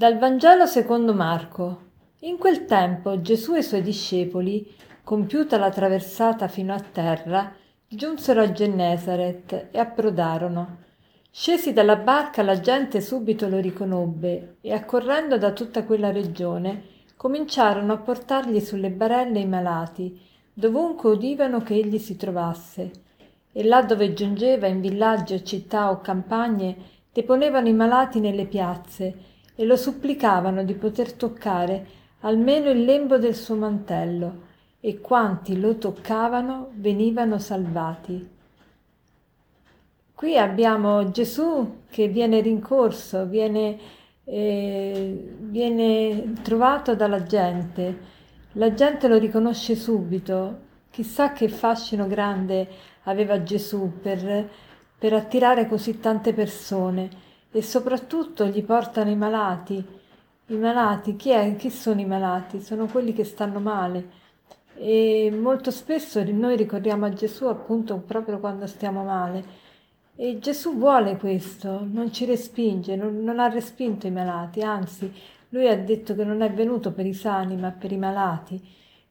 Dal Vangelo secondo Marco. In quel tempo Gesù e i suoi discepoli, compiuta la traversata fino a terra, giunsero a Gennesaret e approdarono. Scesi dalla barca la gente subito lo riconobbe e accorrendo da tutta quella regione cominciarono a portargli sulle barelle i malati, dovunque udivano che egli si trovasse. E là dove giungeva in villaggi città o campagne, deponevano i malati nelle piazze e lo supplicavano di poter toccare almeno il lembo del suo mantello, e quanti lo toccavano venivano salvati. Qui abbiamo Gesù che viene rincorso, viene, eh, viene trovato dalla gente, la gente lo riconosce subito, chissà che fascino grande aveva Gesù per, per attirare così tante persone e soprattutto gli portano i malati. I malati, chi, è, chi sono i malati? Sono quelli che stanno male. E molto spesso noi ricordiamo a Gesù appunto proprio quando stiamo male. E Gesù vuole questo, non ci respinge, non, non ha respinto i malati, anzi lui ha detto che non è venuto per i sani ma per i malati.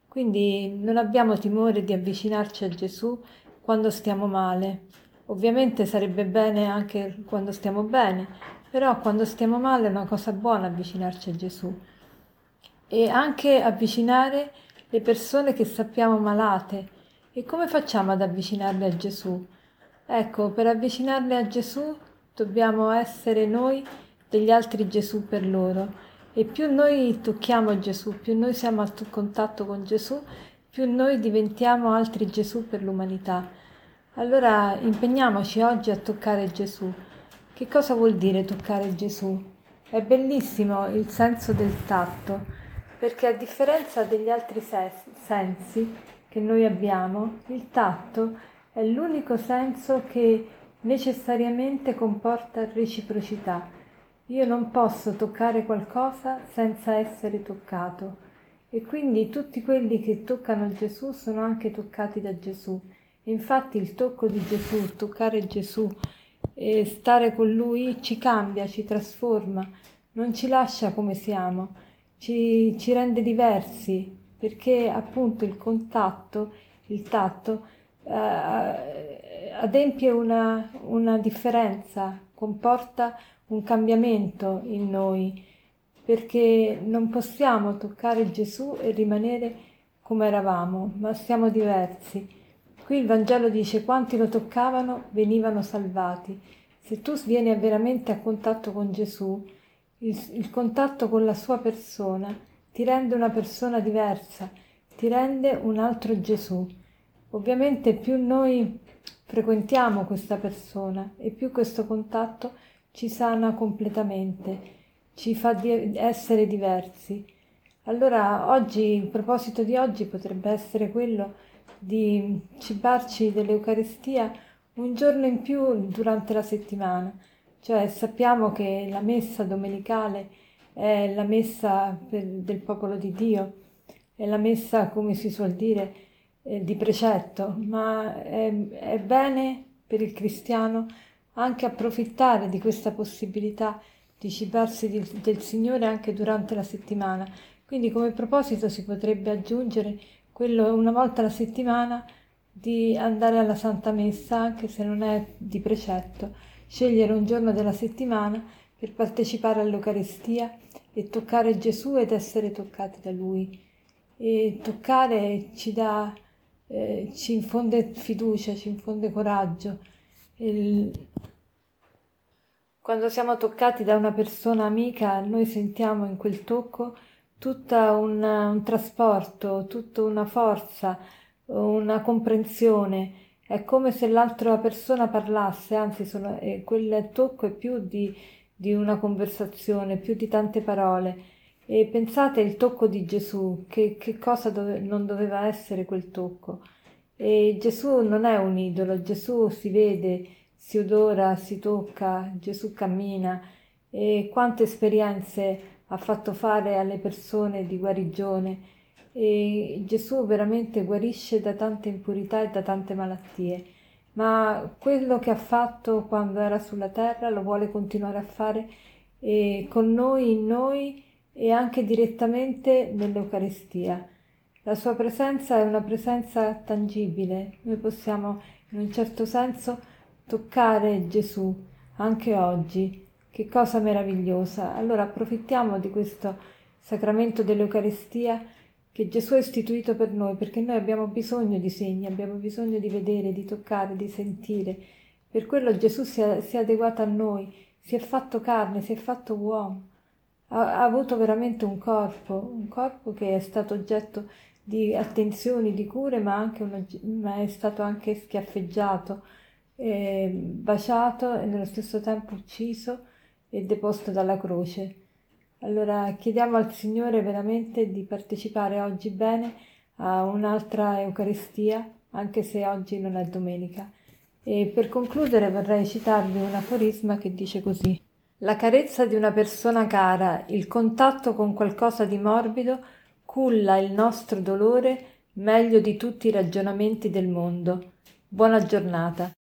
Quindi non abbiamo timore di avvicinarci a Gesù quando stiamo male. Ovviamente sarebbe bene anche quando stiamo bene, però quando stiamo male è una cosa buona avvicinarci a Gesù e anche avvicinare le persone che sappiamo malate. E come facciamo ad avvicinarle a Gesù? Ecco, per avvicinarle a Gesù dobbiamo essere noi degli altri Gesù per loro. E più noi tocchiamo Gesù, più noi siamo a contatto con Gesù, più noi diventiamo altri Gesù per l'umanità. Allora impegniamoci oggi a toccare Gesù. Che cosa vuol dire toccare Gesù? È bellissimo il senso del tatto, perché a differenza degli altri sensi che noi abbiamo, il tatto è l'unico senso che necessariamente comporta reciprocità. Io non posso toccare qualcosa senza essere toccato e quindi tutti quelli che toccano Gesù sono anche toccati da Gesù Infatti il tocco di Gesù, toccare Gesù e stare con Lui ci cambia, ci trasforma, non ci lascia come siamo, ci, ci rende diversi perché appunto il contatto, il tatto, eh, adempie una, una differenza, comporta un cambiamento in noi perché non possiamo toccare Gesù e rimanere come eravamo, ma siamo diversi Qui il Vangelo dice quanti lo toccavano venivano salvati. Se tu vieni veramente a contatto con Gesù, il, il contatto con la sua persona ti rende una persona diversa, ti rende un altro Gesù. Ovviamente più noi frequentiamo questa persona e più questo contatto ci sana completamente, ci fa di essere diversi. Allora oggi, il proposito di oggi potrebbe essere quello di cibarci dell'Eucaristia un giorno in più durante la settimana. Cioè sappiamo che la messa domenicale è la messa per, del popolo di Dio, è la messa, come si suol dire, eh, di precetto, ma è, è bene per il cristiano anche approfittare di questa possibilità di cibarsi di, del Signore anche durante la settimana. Quindi come proposito si potrebbe aggiungere quello una volta alla settimana di andare alla Santa Messa, anche se non è di precetto, scegliere un giorno della settimana per partecipare all'Eucaristia e toccare Gesù ed essere toccati da Lui. E toccare ci dà, eh, ci infonde fiducia, ci infonde coraggio. Il... Quando siamo toccati da una persona amica, noi sentiamo in quel tocco tutto un, trasporto, tutta una forza, una comprensione. È come se l'altra persona parlasse, anzi sono, eh, quel tocco è più di, di una conversazione, più di tante parole. E pensate il tocco di Gesù, che, che cosa dove, non doveva essere quel tocco. E Gesù non è un idolo, Gesù si vede, si odora, si tocca, Gesù cammina. E quante esperienze ha fatto fare alle persone di guarigione e Gesù veramente guarisce da tante impurità e da tante malattie, ma quello che ha fatto quando era sulla terra lo vuole continuare a fare e con noi, in noi e anche direttamente nell'Eucaristia. La sua presenza è una presenza tangibile, noi possiamo in un certo senso toccare Gesù anche oggi. Che cosa meravigliosa. Allora approfittiamo di questo sacramento dell'Eucaristia che Gesù ha istituito per noi, perché noi abbiamo bisogno di segni, abbiamo bisogno di vedere, di toccare, di sentire. Per quello Gesù si è, si è adeguato a noi, si è fatto carne, si è fatto uomo, ha, ha avuto veramente un corpo, un corpo che è stato oggetto di attenzioni, di cure, ma, un, ma è stato anche schiaffeggiato, eh, baciato e nello stesso tempo ucciso e deposto dalla croce. Allora chiediamo al Signore veramente di partecipare oggi bene a un'altra Eucaristia, anche se oggi non è domenica. E per concludere vorrei citarvi un aforisma che dice così. La carezza di una persona cara, il contatto con qualcosa di morbido, culla il nostro dolore meglio di tutti i ragionamenti del mondo. Buona giornata.